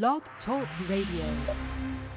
Blog Talk Radio.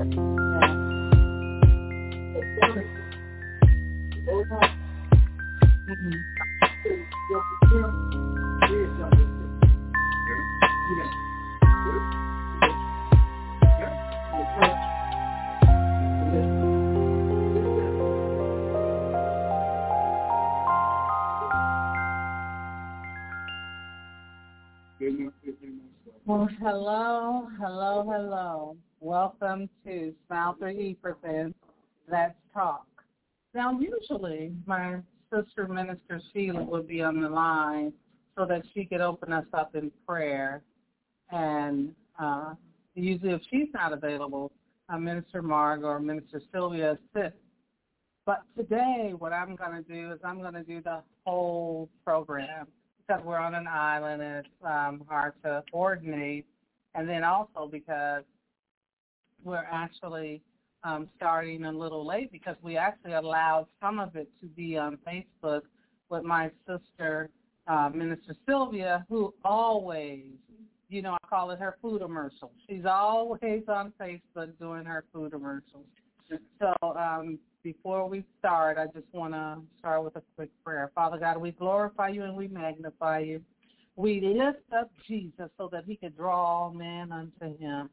Well, hello, hello, hello. Welcome to Smile 3E presents Let's Talk. Now, usually my sister Minister Sheila would be on the line so that she could open us up in prayer. And uh, usually if she's not available, uh, Minister Marg or Minister Sylvia assists. But today what I'm going to do is I'm going to do the whole program because we're on an island and it's um, hard to coordinate. And then also because we're actually um, starting a little late because we actually allowed some of it to be on Facebook with my sister, uh, Minister Sylvia, who always, you know, I call it her food commercial. She's always on Facebook doing her food commercials. So um, before we start, I just want to start with a quick prayer. Father God, we glorify you and we magnify you. We lift up Jesus so that he could draw all men unto him.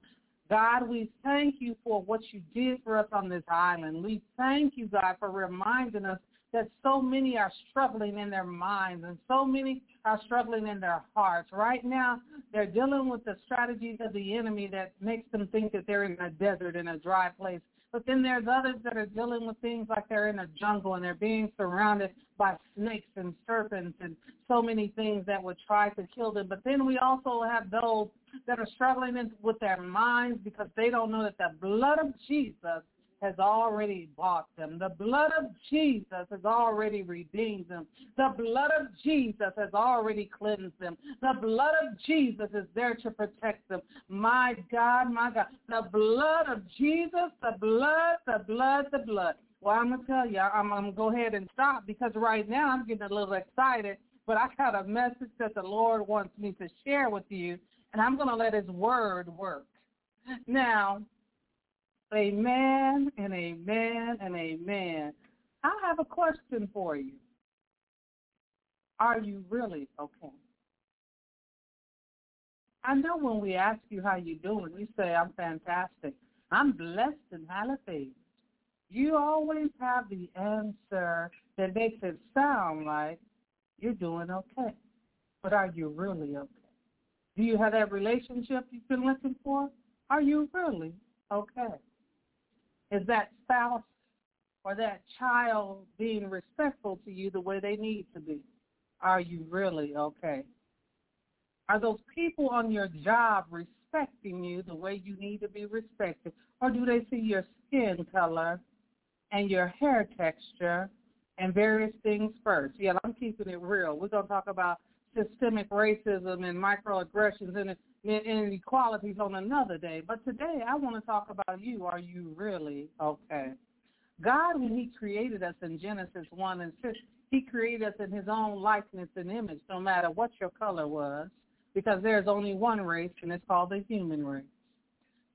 God, we thank you for what you did for us on this island. We thank you, God, for reminding us that so many are struggling in their minds and so many are struggling in their hearts. Right now, they're dealing with the strategies of the enemy that makes them think that they're in a desert, in a dry place. But then there's others that are dealing with things like they're in a jungle and they're being surrounded by snakes and serpents and so many things that would try to kill them. But then we also have those that are struggling with their minds because they don't know that the blood of Jesus has already bought them. The blood of Jesus has already redeemed them. The blood of Jesus has already cleansed them. The blood of Jesus is there to protect them. My God, my God. The blood of Jesus, the blood, the blood, the blood. Well, I'm going to tell you, I'm, I'm going to go ahead and stop because right now I'm getting a little excited, but I got a message that the Lord wants me to share with you, and I'm going to let his word work. Now, Amen and amen and amen. I have a question for you. Are you really okay? I know when we ask you how you doing, you say, I'm fantastic. I'm blessed and highly favored. You always have the answer that makes it sound like you're doing okay. But are you really okay? Do you have that relationship you've been looking for? Are you really okay? Is that spouse or that child being respectful to you the way they need to be? Are you really okay? Are those people on your job respecting you the way you need to be respected? Or do they see your skin color and your hair texture and various things first? Yeah, I'm keeping it real. We're going to talk about systemic racism and microaggressions and inequalities on another day. But today I want to talk about you. Are you really okay? God, when he created us in Genesis 1 and 6, he created us in his own likeness and image, no matter what your color was, because there's only one race, and it's called the human race.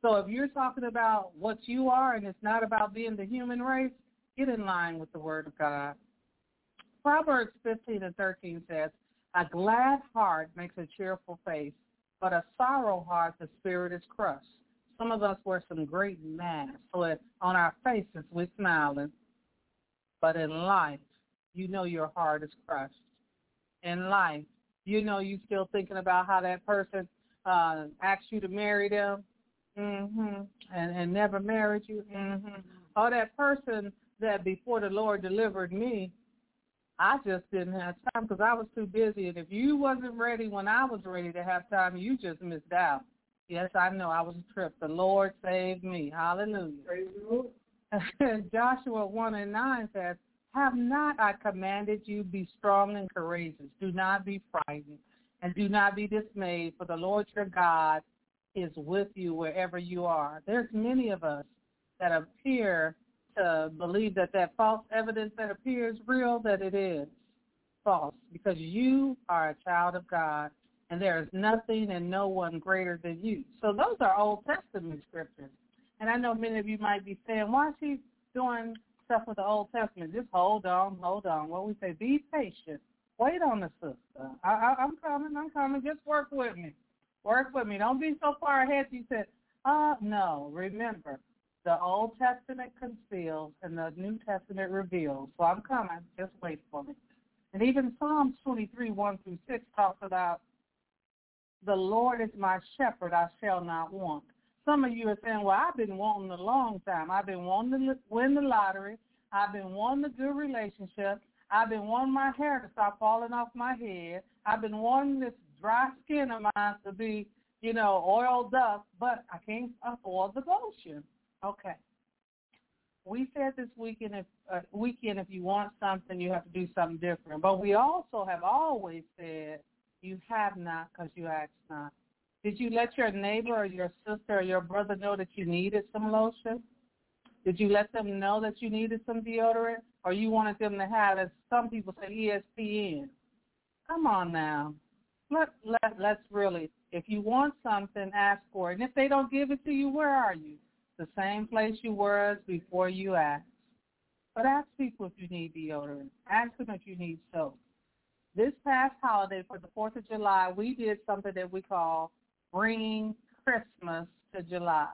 So if you're talking about what you are and it's not about being the human race, get in line with the word of God. Proverbs 15 and 13 says, a glad heart makes a cheerful face, but a sorrow heart, the spirit is crushed. Some of us wear some great masks, so that on our faces we're smiling, but in life, you know your heart is crushed. In life, you know you're still thinking about how that person uh, asked you to marry them, mm-hmm, and and never married you, mm-hmm. Or that person that before the Lord delivered me I just didn't have time because I was too busy. And if you wasn't ready when I was ready to have time, you just missed out. Yes, I know. I was a trip. The Lord saved me. Hallelujah. Joshua 1 and 9 says, Have not I commanded you, be strong and courageous. Do not be frightened, and do not be dismayed, for the Lord your God is with you wherever you are. There's many of us that appear to believe that that false evidence that appears real, that it is false because you are a child of God and there is nothing and no one greater than you. So those are Old Testament scriptures. And I know many of you might be saying, why is she doing stuff with the Old Testament. Just hold on, hold on. What we say, be patient. Wait on the sister. I, I, I'm coming, I'm coming. Just work with me. Work with me. Don't be so far ahead. You said, uh, no. Remember, the Old Testament conceals and the New Testament reveals. So I'm coming. Just wait for me. And even Psalms 23, 1 through 6 talks about the Lord is my shepherd, I shall not want. Some of you are saying, well, I've been wanting a long time. I've been wanting to win the lottery. I've been wanting a good relationship. I've been wanting my hair to stop falling off my head. I've been wanting this dry skin of mine to be, you know, oiled up, but I can't afford the lotion. Okay. We said this weekend if uh, weekend if you want something, you have to do something different. But we also have always said you have not because you asked not. Did you let your neighbor or your sister or your brother know that you needed some lotion? Did you let them know that you needed some deodorant? Or you wanted them to have, as some people say, ESPN? Come on now. Let, let, let's really, if you want something, ask for it. And if they don't give it to you, where are you? The same place you were before you asked. But ask people if you need deodorant. Ask them if you need soap. This past holiday for the 4th of July, we did something that we call bringing Christmas to July.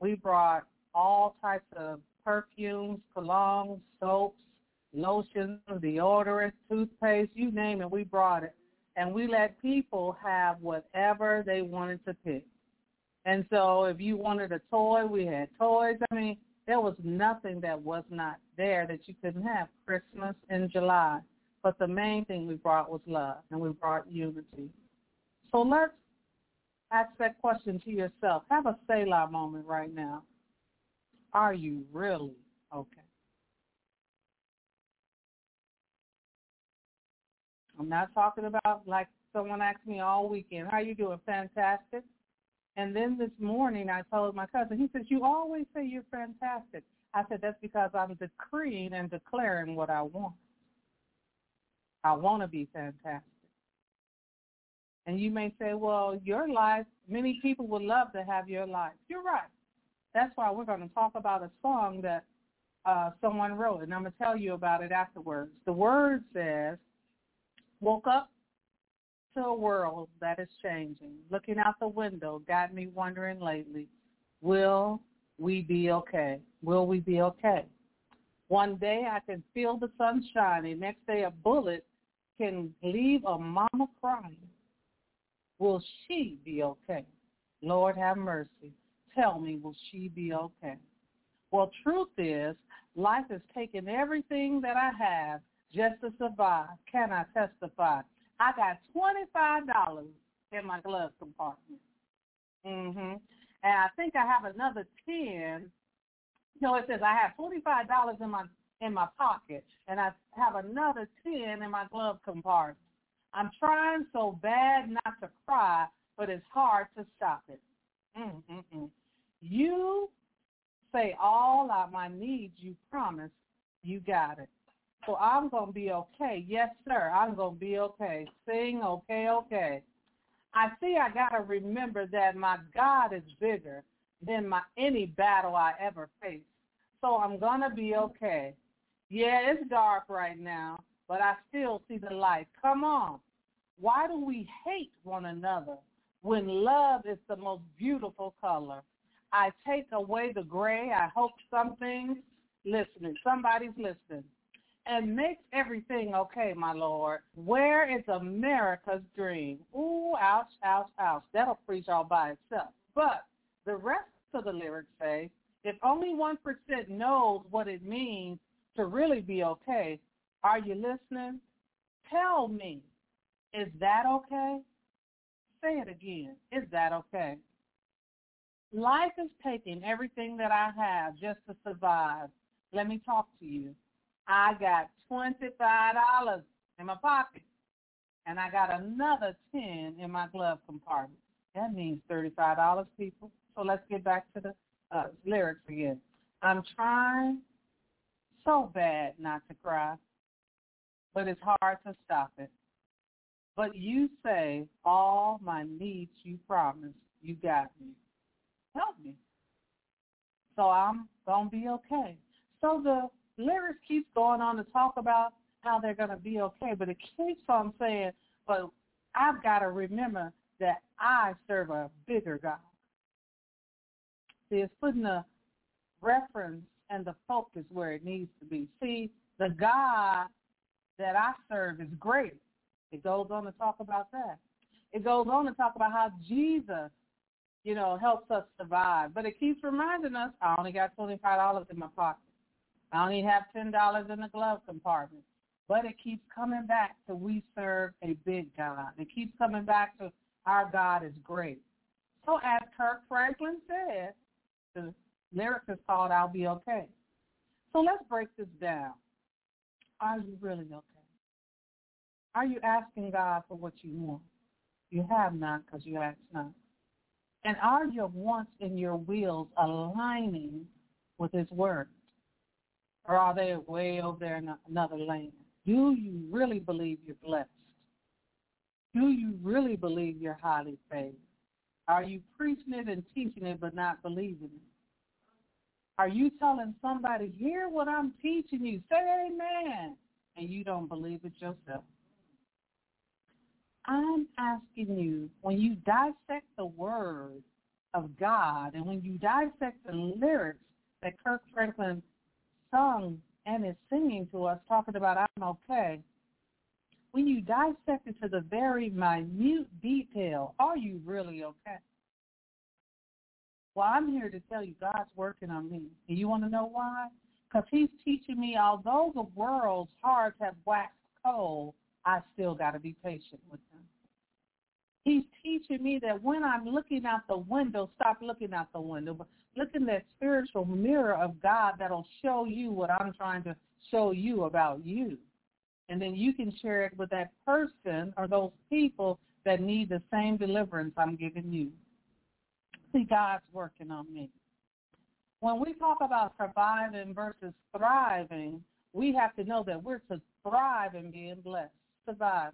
We brought all types of perfumes, colognes, soaps, lotions, deodorant, toothpaste, you name it, we brought it. And we let people have whatever they wanted to pick. And so if you wanted a toy, we had toys. I mean, there was nothing that was not there that you couldn't have. Christmas in July. But the main thing we brought was love, and we brought unity. So let's ask that question to yourself. Have a Selah moment right now. Are you really okay? I'm not talking about like someone asked me all weekend, how you doing? Fantastic. And then this morning I told my cousin, he says, you always say you're fantastic. I said, that's because I'm decreeing and declaring what I want. I want to be fantastic. And you may say, well, your life, many people would love to have your life. You're right. That's why we're going to talk about a song that uh, someone wrote, and I'm going to tell you about it afterwards. The word says, woke up to a world that is changing. Looking out the window got me wondering lately, will we be okay? Will we be okay? One day I can feel the sun shining. Next day a bullet can leave a mama crying. Will she be okay? Lord have mercy. Tell me, will she be okay? Well, truth is, life has taken everything that I have just to survive. Can I testify? I got $25 in my glove compartment. Mhm. And I think I have another 10. No, it says I have $45 in my in my pocket and I have another 10 in my glove compartment. I'm trying so bad not to cry, but it's hard to stop it. Mm-mm-mm. You say all of my needs you promised, you got it. So I'm going to be okay. Yes, sir, I'm going to be okay. Sing okay, okay. I see I got to remember that my God is bigger than my any battle I ever faced. So I'm going to be okay. Yeah, it's dark right now, but I still see the light. Come on. Why do we hate one another when love is the most beautiful color? I take away the gray. I hope something's listening. Somebody's listening. And makes everything okay, my Lord. Where is America's dream? Ooh, ouch, ouch, ouch. That'll preach all by itself. But the rest of the lyrics say, if only 1% knows what it means to really be okay. Are you listening? Tell me, is that okay? Say it again. Is that okay? Life is taking everything that I have just to survive. Let me talk to you. I got $25 in my pocket, and I got another 10 in my glove compartment. That means $35, people. So let's get back to the uh, lyrics again. I'm trying so bad not to cry, but it's hard to stop it. But you say, all my needs you promised, you got me. Help me. So I'm going to be okay. So the lyrics keeps going on to talk about how they're going to be okay, but it keeps on saying, but I've got to remember that I serve a bigger God. See, it's putting the reference and the focus where it needs to be. See, the God that I serve is great. It goes on to talk about that. It goes on to talk about how Jesus, you know, helps us survive. But it keeps reminding us, I only got $25 in my pocket. I only have $10 in the glove compartment. But it keeps coming back to we serve a big God. It keeps coming back to our God is great. So as Kirk Franklin said, the lyric is called I'll Be Okay. So let's break this down. Are you really okay? Are you asking God for what you want? You have not because you ask not. And are your wants and your wills aligning with his word? Or are they way over there in another land? Do you really believe you're blessed? Do you really believe you're highly favored? Are you preaching it and teaching it but not believing it? Are you telling somebody, hear what I'm teaching you, say amen, and you don't believe it yourself? I'm asking you, when you dissect the word of God and when you dissect the lyrics that Kirk Franklin sung and is singing to us, talking about I'm okay, when you dissect it to the very minute detail, are you really okay? Well, I'm here to tell you God's working on me. And you want to know why? Because he's teaching me, although the world's hearts have waxed cold, I still got to be patient with them. He's teaching me that when I'm looking out the window, stop looking out the window, but look in that spiritual mirror of God that'll show you what I'm trying to show you about you. And then you can share it with that person or those people that need the same deliverance I'm giving you. See, God's working on me. When we talk about surviving versus thriving, we have to know that we're to thrive in being blessed, surviving.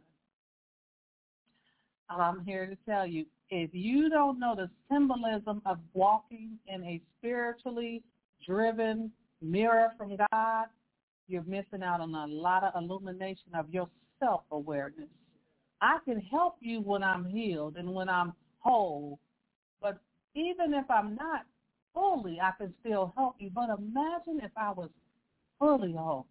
I'm here to tell you, if you don't know the symbolism of walking in a spiritually driven mirror from God, you're missing out on a lot of illumination of your self-awareness. I can help you when I'm healed and when I'm whole, but even if I'm not fully, I can still help you. But imagine if I was fully whole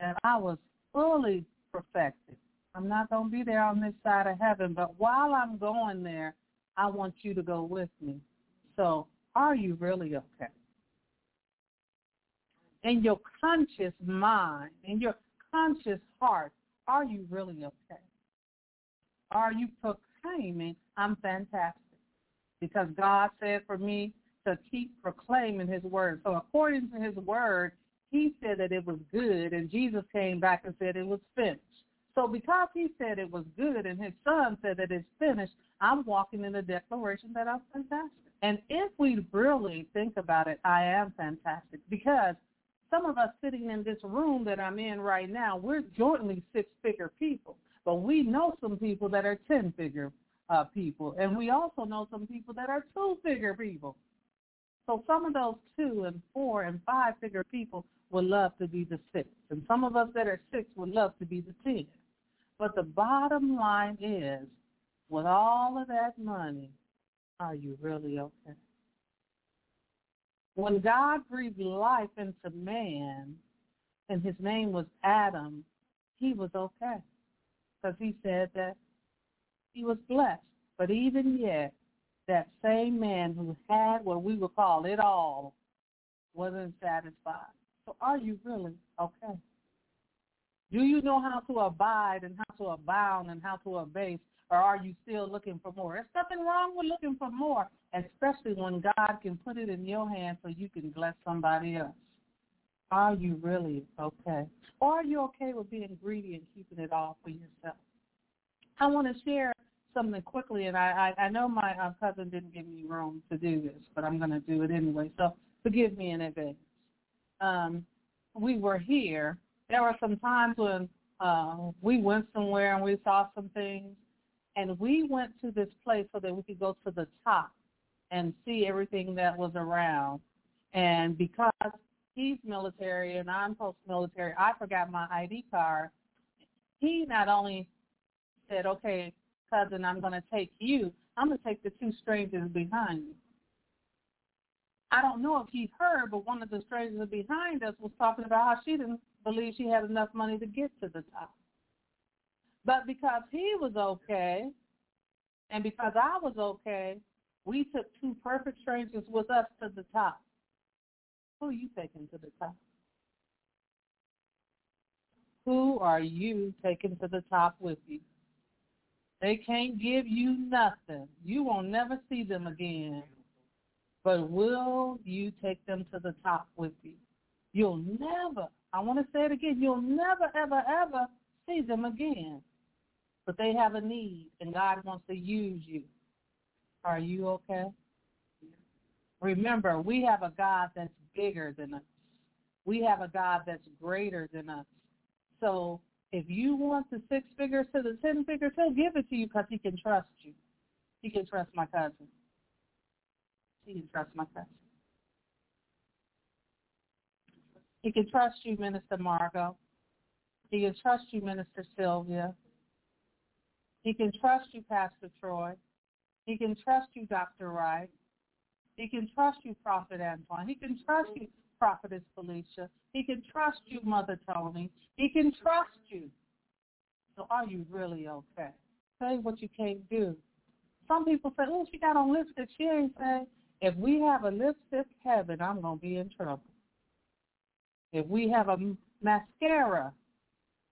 and I was fully perfected. I'm not going to be there on this side of heaven, but while I'm going there, I want you to go with me. So are you really okay? In your conscious mind, in your conscious heart, are you really okay? Are you proclaiming, I'm fantastic? Because God said for me to keep proclaiming his word. So according to his word, he said that it was good, and Jesus came back and said it was finished. So because he said it was good and his son said that it's finished, I'm walking in the declaration that I'm fantastic. And if we really think about it, I am fantastic because some of us sitting in this room that I'm in right now, we're jointly six-figure people. But we know some people that are 10-figure uh, people. And we also know some people that are two-figure people. So some of those two and four and five-figure people would love to be the six. And some of us that are six would love to be the ten. But the bottom line is, with all of that money, are you really okay? When God breathed life into man, and his name was Adam, he was okay. Because he said that he was blessed. But even yet, that same man who had what we would call it all wasn't satisfied. So are you really okay? Do you know how to abide and how to abound and how to abase, or are you still looking for more? There's nothing wrong with looking for more, especially when God can put it in your hands so you can bless somebody else. Are you really okay? Or are you okay with being greedy and keeping it all for yourself? I want to share something quickly, and I, I, I know my uh, cousin didn't give me room to do this, but I'm going to do it anyway, so forgive me in advance. Um, we were here there were some times when uh, we went somewhere and we saw some things, and we went to this place so that we could go to the top and see everything that was around. And because he's military and I'm post-military. I forgot my ID card. He not only said, okay, cousin, I'm going to take you. I'm going to take the two strangers behind you. I don't know if he heard, but one of the strangers behind us was talking about how she didn't believe she had enough money to get to the top. But because he was okay, and because I was okay, we took two perfect strangers with us to the top. Who are you taking to the top? Who are you taking to the top with you? They can't give you nothing. You won't never see them again. But will you take them to the top with you? You'll never, I want to say it again, you'll never, ever, ever see them again. But they have a need, and God wants to use you. Are you okay? Remember, we have a God that's bigger than us. We have a God that's greater than us. So if you want the six figures to the ten figures, he'll give it to you because he can trust you. He can trust my cousin. He can trust my cousin. He can trust you, Minister Margot. He can trust you, Minister Sylvia. He can trust you, Pastor Troy. He can trust you, Dr. Wright. He can trust you, Prophet Antoine. He can trust you, Prophetess Felicia. He can trust you, Mother Tony. He can trust you. So are you really okay? Say what you can't do. Some people say, oh, she got on lipstick. She ain't saying, if we have a lipstick heaven, I'm going to be in trouble. If we have a mascara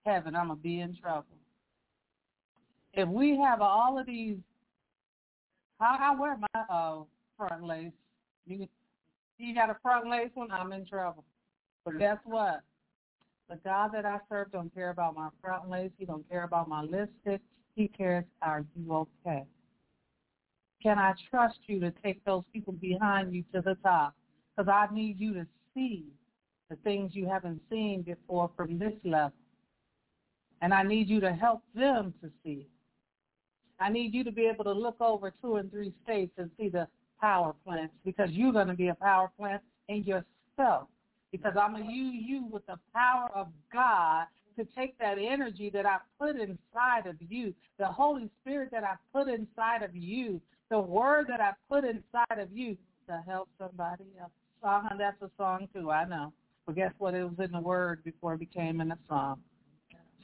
heaven, I'm going to be in trouble. If we have all of these, I, I wear my uh, front lace. You, you got a front lace one, I'm in trouble. But guess what? The God that I serve don't care about my front lace. He don't care about my lipstick. He cares, are you okay? Can I trust you to take those people behind you to the top? Because I need you to see the things you haven't seen before from this level. And I need you to help them to see. I need you to be able to look over two and three states and see the power plants because you're going to be a power plant in yourself. Because I'm going to use you with the power of God to take that energy that I put inside of you, the Holy Spirit that I put inside of you, the word that I put inside of you to help somebody else. Song, that's a song too, I know. But guess what? It was in the word before it became in a song.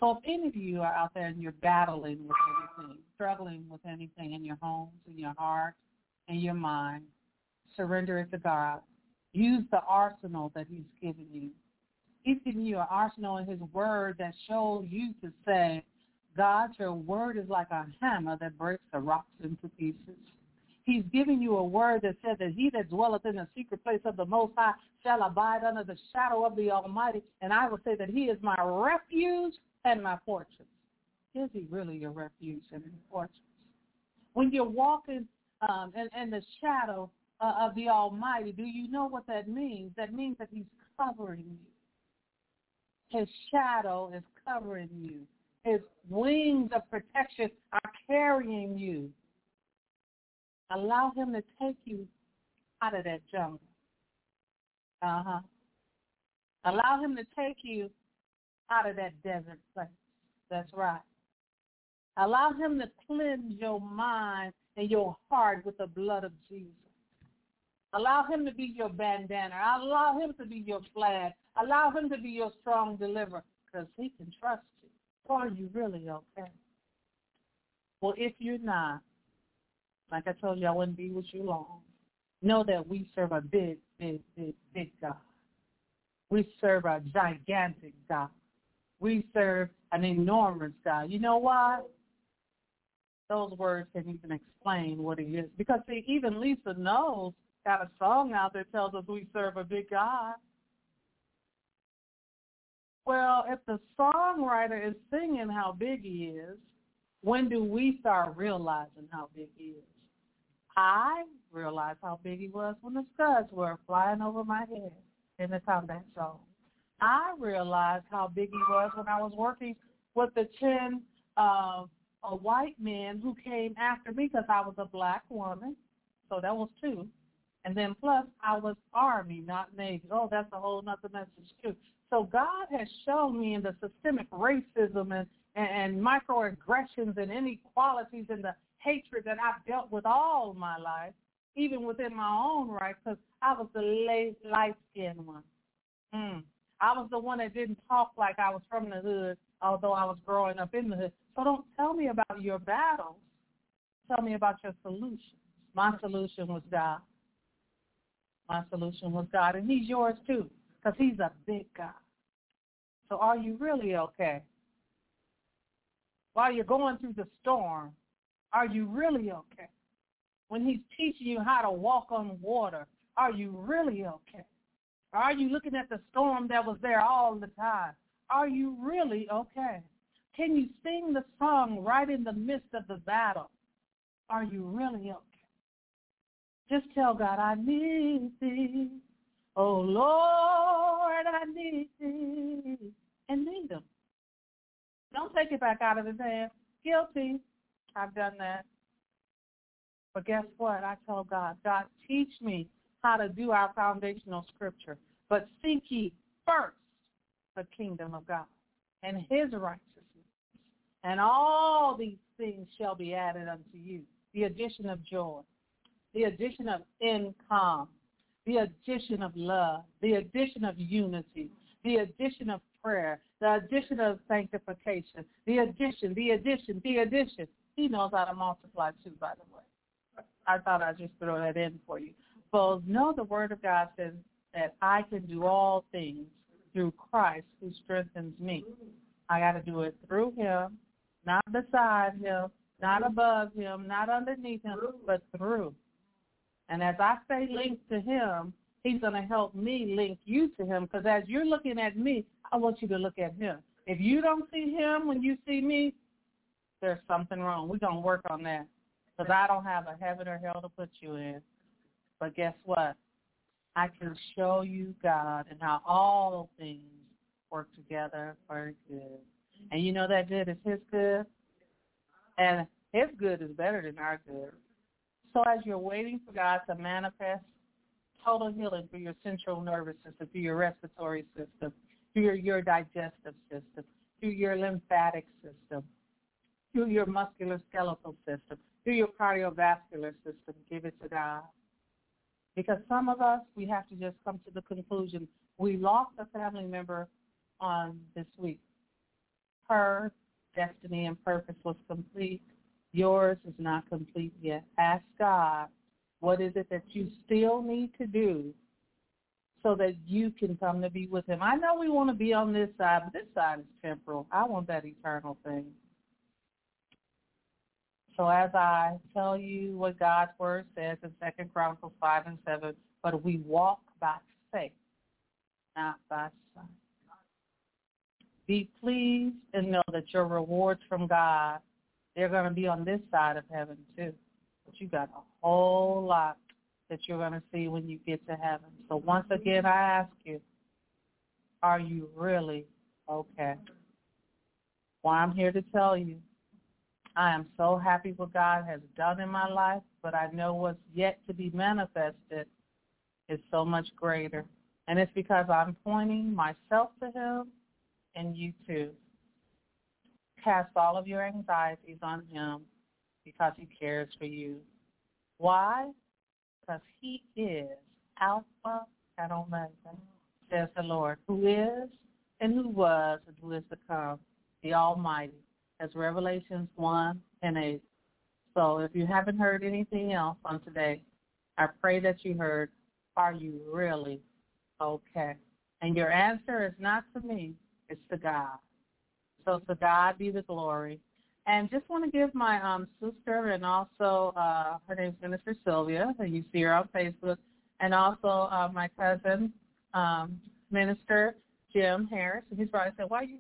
So if any of you are out there and you're battling with anything, struggling with anything in your homes, in your heart, in your mind, surrender it to God. Use the arsenal that he's given you. He's given you an arsenal in his word that shows you to say, God, your word is like a hammer that breaks the rocks into pieces. He's giving you a word that says that he that dwelleth in the secret place of the Most High shall abide under the shadow of the Almighty. And I will say that he is my refuge and my fortress. Is he really your refuge and your fortress? When you're walking um, in, in the shadow uh, of the Almighty, do you know what that means? That means that he's covering you. His shadow is covering you. His wings of protection are carrying you. Allow him to take you out of that jungle. Uh-huh. Allow him to take you out of that desert place. That's right. Allow him to cleanse your mind and your heart with the blood of Jesus. Allow him to be your bandana. Allow him to be your flag. Allow him to be your strong deliverer because he can trust you. Are you really okay? Well, if you're not, like I told you, I wouldn't be with you long. Know that we serve a big, big, big, big God. We serve a gigantic God. We serve an enormous God. You know why? Those words can even explain what he is. Because see, even Lisa Knowles got a song out that tells us we serve a big God. Well, if the songwriter is singing how big he is, when do we start realizing how big he is? I realized how big he was when the scuds were flying over my head in the combat zone. I realized how big he was when I was working with the 10 uh, a white man who came after me because I was a black woman. So that was two. And then plus, I was Army, not Navy. Oh, that's a whole other message too. So God has shown me in the systemic racism and, and, and microaggressions and inequalities and the hatred that I've dealt with all my life, even within my own right, because I was the light-skinned one. Mm. I was the one that didn't talk like I was from the hood, although I was growing up in the hood. So don't tell me about your battles. Tell me about your solutions. My solution was God. My solution was God, and He's yours too, because He's a big God. So are you really okay? While you're going through the storm, are you really okay? When He's teaching you how to walk on water, are you really okay? Are you looking at the storm that was there all the time? Are you really okay? Can you sing the song right in the midst of the battle? Are you really okay? Just tell God, I need thee. Oh Lord, I need thee. And need him. Don't take it back out of his hand. Guilty. I've done that. But guess what? I told God, God, teach me how to do our foundational scripture. But seek ye first the kingdom of God and his righteousness. And all these things shall be added unto you. The addition of joy, the addition of income, the addition of love, the addition of unity, the addition of prayer, the addition of sanctification, the addition, the addition, the addition. He knows how to multiply too, by the way. I thought I'd just throw that in for you. So know the word of God says that I can do all things through Christ who strengthens me. I got to do it through him, not beside him, not above him, not underneath him, but through. And as I stay linked to him, he's going to help me link you to him because as you're looking at me, I want you to look at him. If you don't see him when you see me, there's something wrong. We're going to work on that because I don't have a heaven or hell to put you in. But guess what? I can show you God and how all things work together for good. And you know that good is his good. And his good is better than our good. So as you're waiting for God to manifest total healing through your central nervous system, through your respiratory system, through your, your digestive system, through your lymphatic system, through your musculoskeletal system, through your cardiovascular system, give it to God. Because some of us, we have to just come to the conclusion we lost a family member on this week. Her destiny and purpose was complete. Yours is not complete yet. Ask God, what is it that you still need to do so that you can come to be with him? I know we want to be on this side, but this side is temporal. I want that eternal thing. So as I tell you what God's word says in Second Chronicles five and seven, but we walk by faith, not by sight. Be pleased and know that your rewards from God, they're going to be on this side of heaven too. But you got a whole lot that you're going to see when you get to heaven. So once again, I ask you, are you really okay? Well, I'm here to tell you I am so happy what God has done in my life, but I know what's yet to be manifested is so much greater. And it's because I'm pointing myself to him and you too. Cast all of your anxieties on him because he cares for you. Why? Because he is Alpha and Omega, says the Lord, who is and who was and who is to come, the Almighty as Revelations 1 and 8. So if you haven't heard anything else on today, I pray that you heard, are you really okay? And your answer is not to me, it's to God. So to God be the glory. And just want to give my um, sister and also uh, her name's Minister Sylvia, and you see her on Facebook, and also uh, my cousin, um, Minister Jim Harris. And he's probably said, why you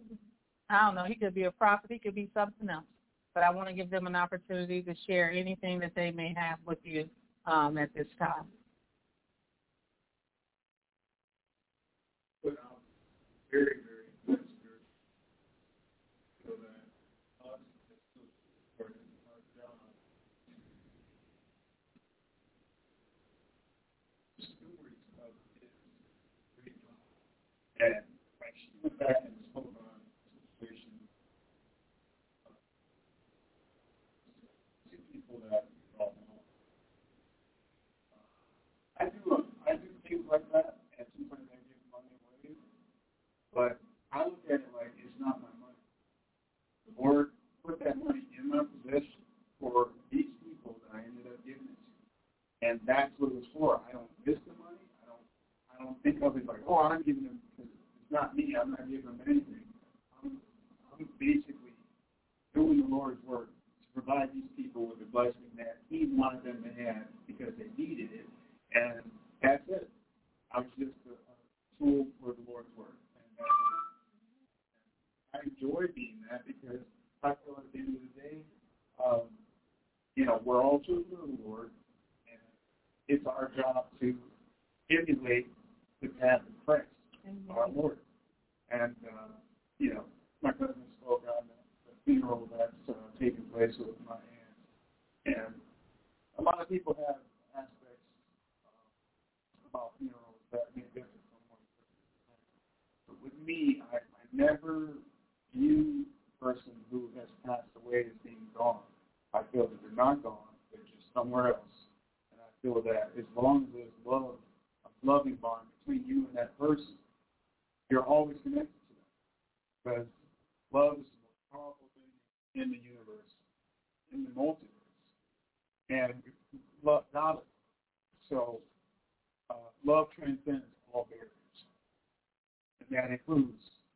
I don't know, he could be a prophet, he could be something else. But I want to give them an opportunity to share anything that they may have with you um, at this time. But I'm very, very blessed so that Stories of his and when she went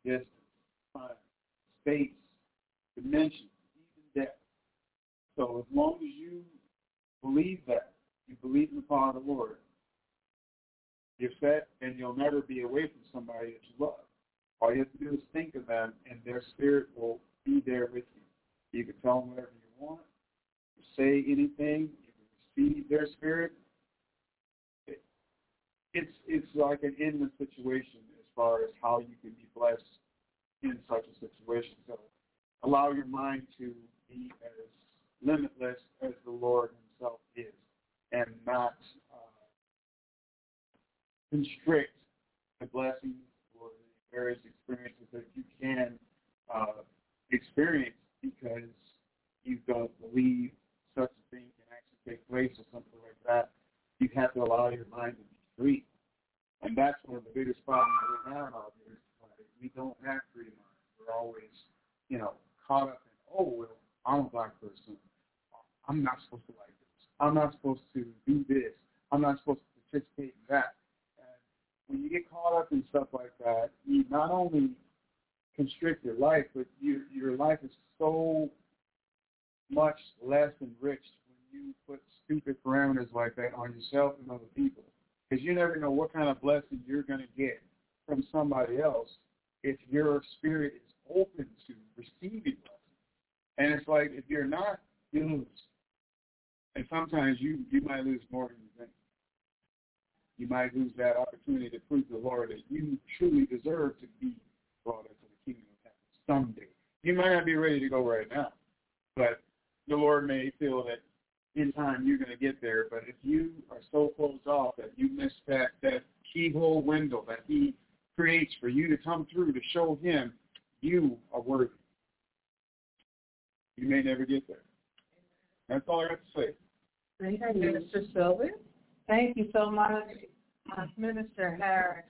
distance, time, space, dimension, even death. So as long as you believe that, you believe in the power of the Lord, you're set and you'll never be away from somebody that you love. All you have to do is think of them and their spirit will be there with you. You can tell them whatever you want, you say anything, you can receive their spirit. It, it's it's like an endless situation far as how you can be blessed in such a situation. So allow your mind to be as limitless as the Lord himself is and not uh, constrict the blessings or the various experiences that you can uh, experience because you don't believe such a thing can actually take place or something like that. You have to allow your mind to be free. And that's one of the biggest problems we have out here. We don't have free minds. We're always, you know, caught up in, oh, well, I'm a black person. I'm not supposed to like this. I'm not supposed to do this. I'm not supposed to participate in that. And when you get caught up in stuff like that, you not only constrict your life, but you, your life is so much less enriched when you put stupid parameters like that on yourself and other people. Because you never know what kind of blessing you're going to get from somebody else if your spirit is open to receiving blessing. And it's like if you're not, you lose. And sometimes you you might lose more than you think. You might lose that opportunity to prove to the Lord that you truly deserve to be brought into the kingdom of heaven someday. You might not be ready to go right now, but the Lord may feel that in time you're going to get there. But if you are so closed off that you miss that that keyhole window that He creates for you to come through to show Him you are worthy, you may never get there. That's all I have to say. Thank you, Minister Sylvia. Thank you so much, uh, Minister Harris,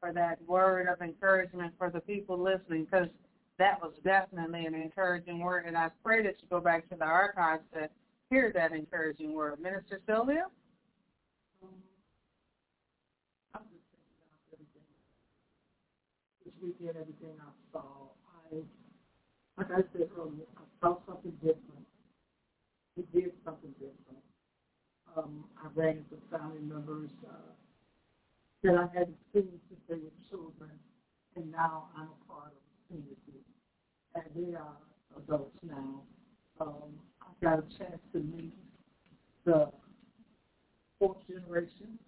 for that word of encouragement for the people listening, because that was definitely an encouraging word, and I pray that you go back to the archives to hear that encouraging word. Minister Sylvia? This weekend, everything I saw, I, like I said earlier, I saw something different. He did something different um, I ran into family members uh, that I hadn't seen since they were children, and now I'm a part of the community. And they are adults now. Um, got a chance to meet the fourth generation.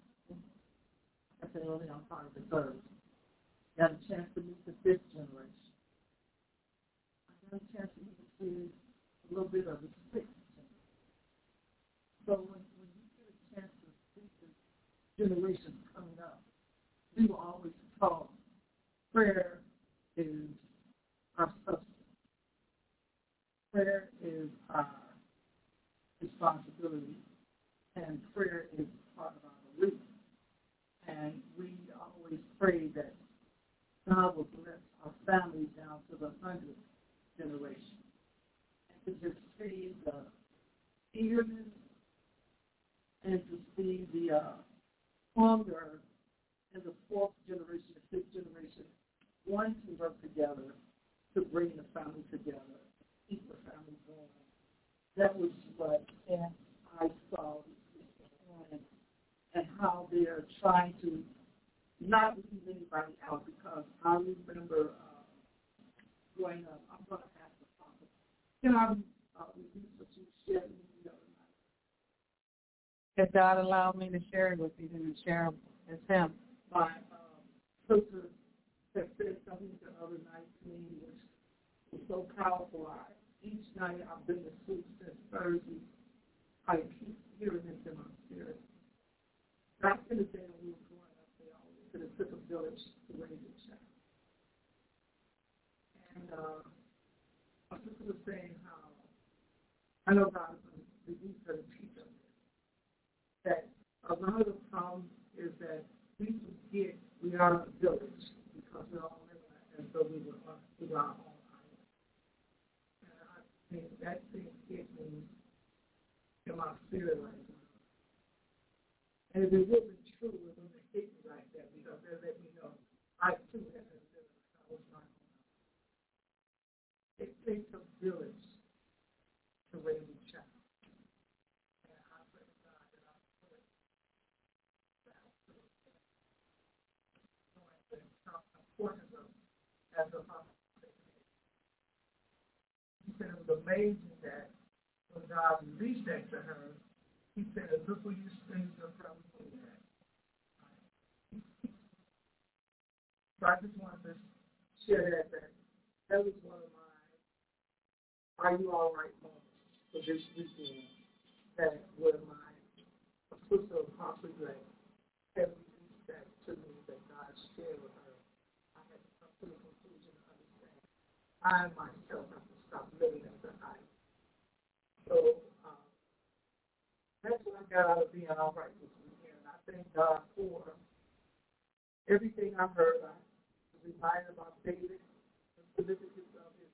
I said earlier I'm part of the third. Got a chance to meet the fifth generation. I got a chance to see a little bit of the sixth generation. So when when you get a chance to meet the generations coming up, we will always taught prayer is our substance. Prayer is our responsibility, and prayer is part of our belief. And we always pray that God will bless our families down to the hundredth generation. And to just see the eagerness and to see the uh, hunger in the fourth generation, the fifth generation, wanting to work together to bring the family together, keep the family going. That was what Yeah. I saw and, and how they're trying to not leave anybody out because I remember uh, growing up, I'm going to ask the father, can I uh, release what you shared with me the other night? If God allowed me to share it with you, then share it with Him. My um, sister that said something the other night to me was so powerful. I, each night I've been asleep since Thursday. I keep hearing this in my spirit. Back in the day when we were growing up, they always said it took a village to raise a child. And uh, my sister was saying how I know God is going to to teach us that a lot of the problem is that we forget we are a village because we're all living as though we were on we were our own island. And I think that thing hit me in my spirit right now. And if it wasn't true, it wouldn't hit me like that because they let me know I too been living like I was my own. It takes a village to raise a child. And that that as a father. He said it was amazing that God released that to her, he said, look where you spend your from. So I just wanted to share that, that that was one of my are you all right moments for this weekend that were my sister Apostle Gray had released that to me that God shared with her. I had to come to the conclusion to understand I myself have to stop living. So um, that's what I got out of being all right this weekend. I thank God for everything I heard. I was reminded about David, the significance of his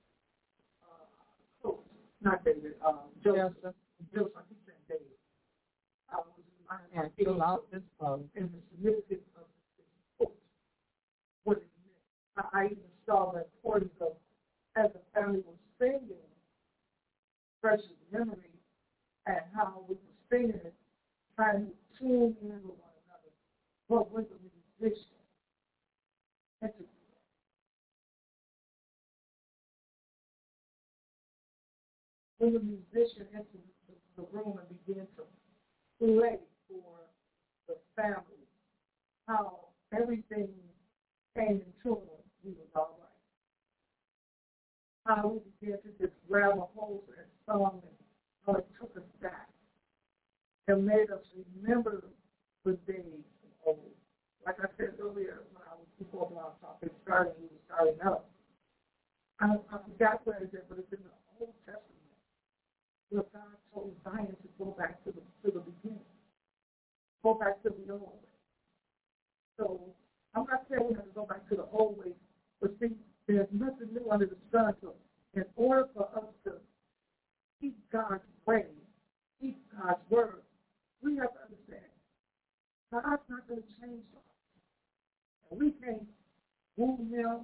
uh, coat, not David, um, Joseph. Joseph. Joseph, I keep saying David. I was reminded And fill out this phone. and the significance of his coat, what it meant. I, I even saw the importance of, as the family was singing precious memory and how we were singing it, trying to tune in with one another. What was the musician? And to when the musician entered the, room and began to play for the family, how everything came in tune, we was all right. How we began to just grab a hold of song it took us back and made us remember the days of old. Like I said earlier, when I was before when I was talking, starting, we starting up. I, I forgot where it's at, but it's in the Old Testament where God told Zion to go back to the to the beginning, go back to the old way. So I'm not saying we have to go back to the old way, but see, there's nothing new under the sun. So in order for us to keep God's way, keep God's word, we have to understand God's not going to change us. And we can't woo him.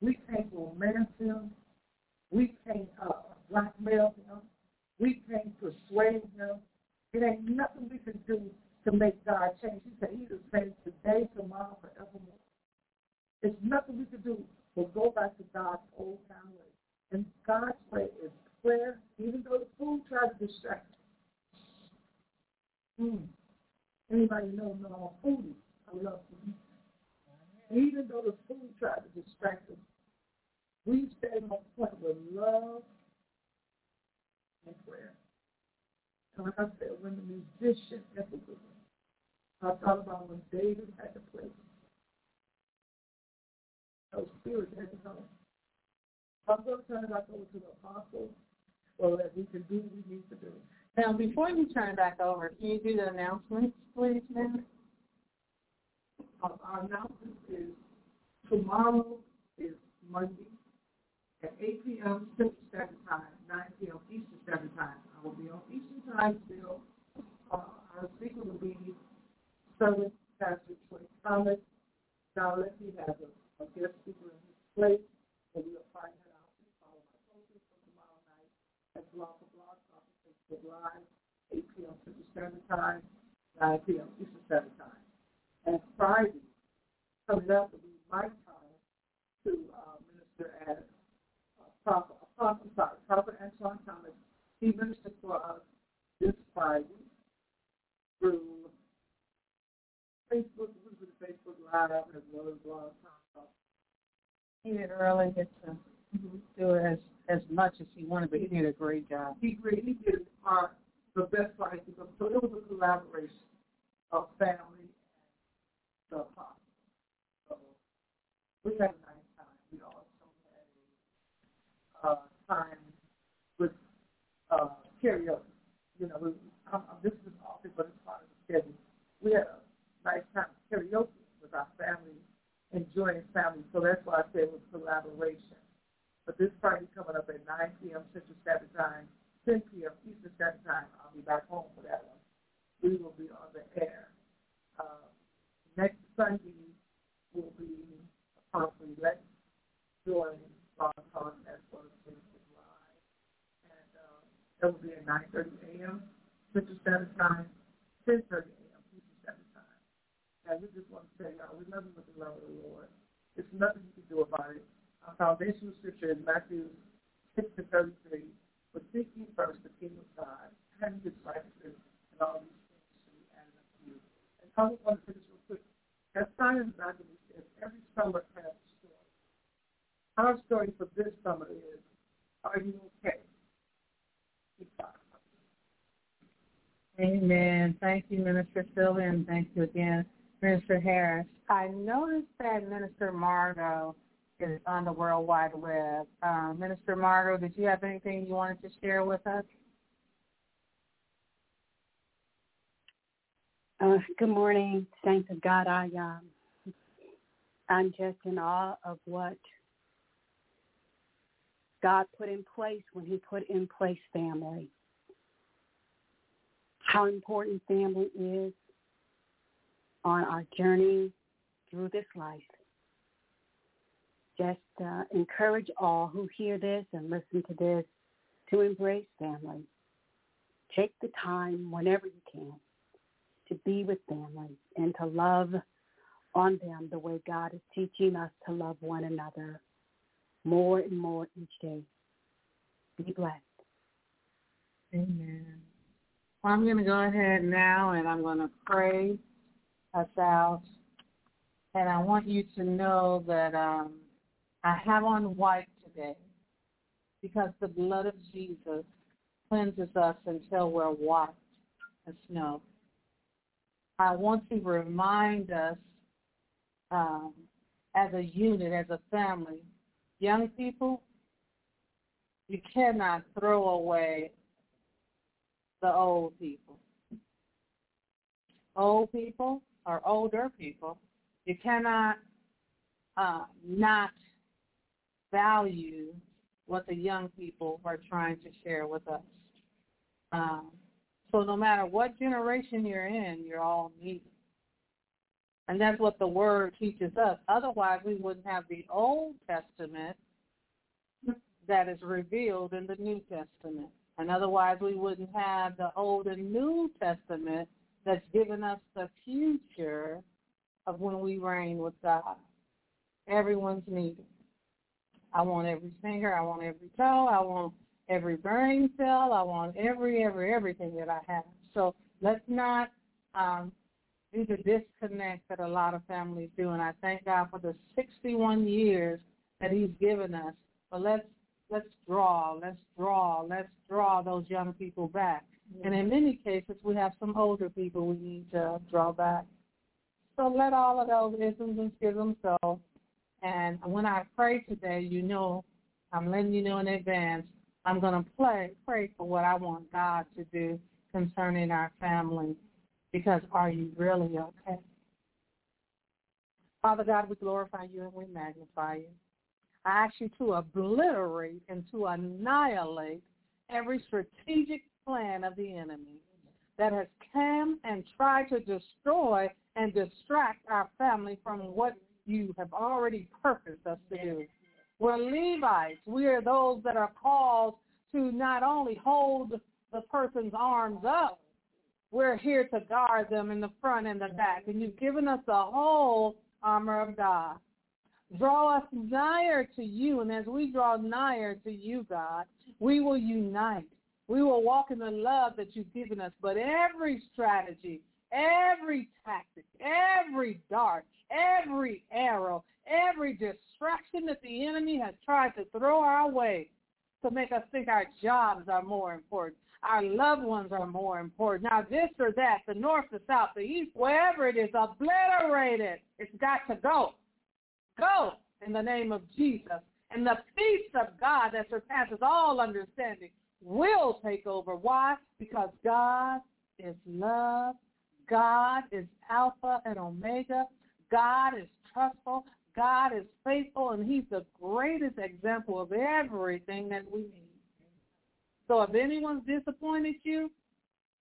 We can't romance him. We can't uh, blackmail him. We can't persuade him. It ain't nothing we can do to make God change. He said he's the same today, tomorrow, forevermore. There's nothing we can do but go back to God's old time way. And God's way is clear, even though the food tries to distract us. Mm. Anybody know no, I'm a foodie. I love to eat. Even though the food tries to distract us, we stay on point with love and prayer. And like I said, when the musician entered the room, I thought about when David had to play. those spirits going to turn it back over to the apostle so that we can do what we need to do. Now, before you turn back over, can you do the announcements, please, ma'am? Uh, our announcement is tomorrow is Monday at 8 p.m. Central Standard Time, 9 p.m. Eastern Standard Time. I will be on Eastern Time still. Uh, our speaker will be Southern Pastor Troy Thomas. Now, let me have a, a guest speaker in his place, and we'll find out. Follow my focus for tomorrow night at Blog for Blog Talk Facebook Live, 8 p.m. Central Standard Time, 9 p.m. Eastern Standard Time. And Friday, coming up will be my time to uh, minister as uh, Prophet, Apostle, sorry, Prophet Antoine Thomas. He ministered for us this Friday through Facebook, through the Facebook Live, as well as Blog Talk. He didn't really get to Mm-hmm. do it as, as much as he wanted, but he did a great job. He really did our, the best part because so it was a collaboration of family and the apostle. So we had a nice time. We also had a uh, time with uh, karaoke. You know, we, um, this is office, but it's part of the schedule. We had a nice time karaoke with our family, enjoying family. So that's why I said it was collaboration. But this Friday coming up at 9 p.m. Central Standard Time, 10 p.m. Eastern Standard Time. I'll be back home for that one. We will be on the air. Uh, next Sunday will be approximately Let's Join Blog Talk as well as Facebook Live. And uh, that will be at 9.30 a.m. Central Standard Time, 10.30 a.m. Eastern Standard Time. And we just want to tell y'all, we love you with the love of the Lord. There's nothing you can do about it. Our foundational scripture is Matthew 6 to 33. But seek ye first the kingdom of God and his righteousness, and all these things shall be added unto you. And I just want to finish real quick. As Simon Magazine says, every summer has a story. Our story for this summer is, are you okay? Amen. Thank you, Minister Sylvia, and thank you again, Minister Harris. I noticed that Minister Margot is on the World Wide Web. Uh, Minister Margot, did you have anything you wanted to share with us? Uh, good morning, saints of God. I um, I'm just in awe of what God put in place when He put in place family. How important family is on our journey through this life. Just uh, encourage all who hear this and listen to this to embrace family. Take the time whenever you can to be with family and to love on them the way God is teaching us to love one another more and more each day. Be blessed. Amen. Well, I'm going to go ahead now and I'm going to pray us out. And I want you to know that um, I have on white today because the blood of Jesus cleanses us until we're white as snow. I want to remind us um, as a unit, as a family, young people, you cannot throw away the old people. Old people or older people, you cannot uh, not value what the young people are trying to share with us. Um, so no matter what generation you're in, you're all needed. And that's what the word teaches us. Otherwise, we wouldn't have the Old Testament that is revealed in the New Testament. And otherwise, we wouldn't have the Old and New Testament that's given us the future of when we reign with God. Everyone's needed. I want every finger. I want every toe. I want every brain cell. I want every, every, everything that I have. So let's not um, do the disconnect that a lot of families do. And I thank God for the 61 years that He's given us. But let's let's draw, let's draw, let's draw those young people back. And in many cases, we have some older people we need to draw back. So let all of those isms and schisms go And when I pray today, you know, I'm letting you know in advance, I'm going to pray, pray for what I want God to do concerning our family. Because are you really okay? Father God, we glorify you and we magnify you. I ask you to obliterate and to annihilate every strategic plan of the enemy that has come and tried to destroy and distract our family from what you have already purposed us to do. We're Levites. We are those that are called to not only hold the person's arms up, we're here to guard them in the front and the back. And you've given us the whole armor of God. Draw us nigher to you, and as we draw nigher to you, God, we will unite. We will walk in the love that you've given us. But every strategy, every tactic, every dart, every arrow, every distraction that the enemy has tried to throw our way to make us think our jobs are more important, our loved ones are more important. Now this or that, the north, the south, the east, wherever it is, obliterated. It's got to go. Go in the name of Jesus. And the peace of God that surpasses all understanding will take over. Why? Because God is love. God is Alpha and Omega. God is trustful. God is faithful, and he's the greatest example of everything that we need. So if anyone's disappointed you,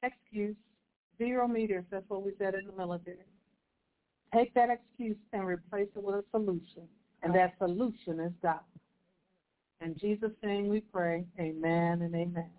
excuse. Zero meters, that's what we said in the military. Take that excuse and replace it with a solution. And that solution is God. In Jesus' name we pray, amen and amen.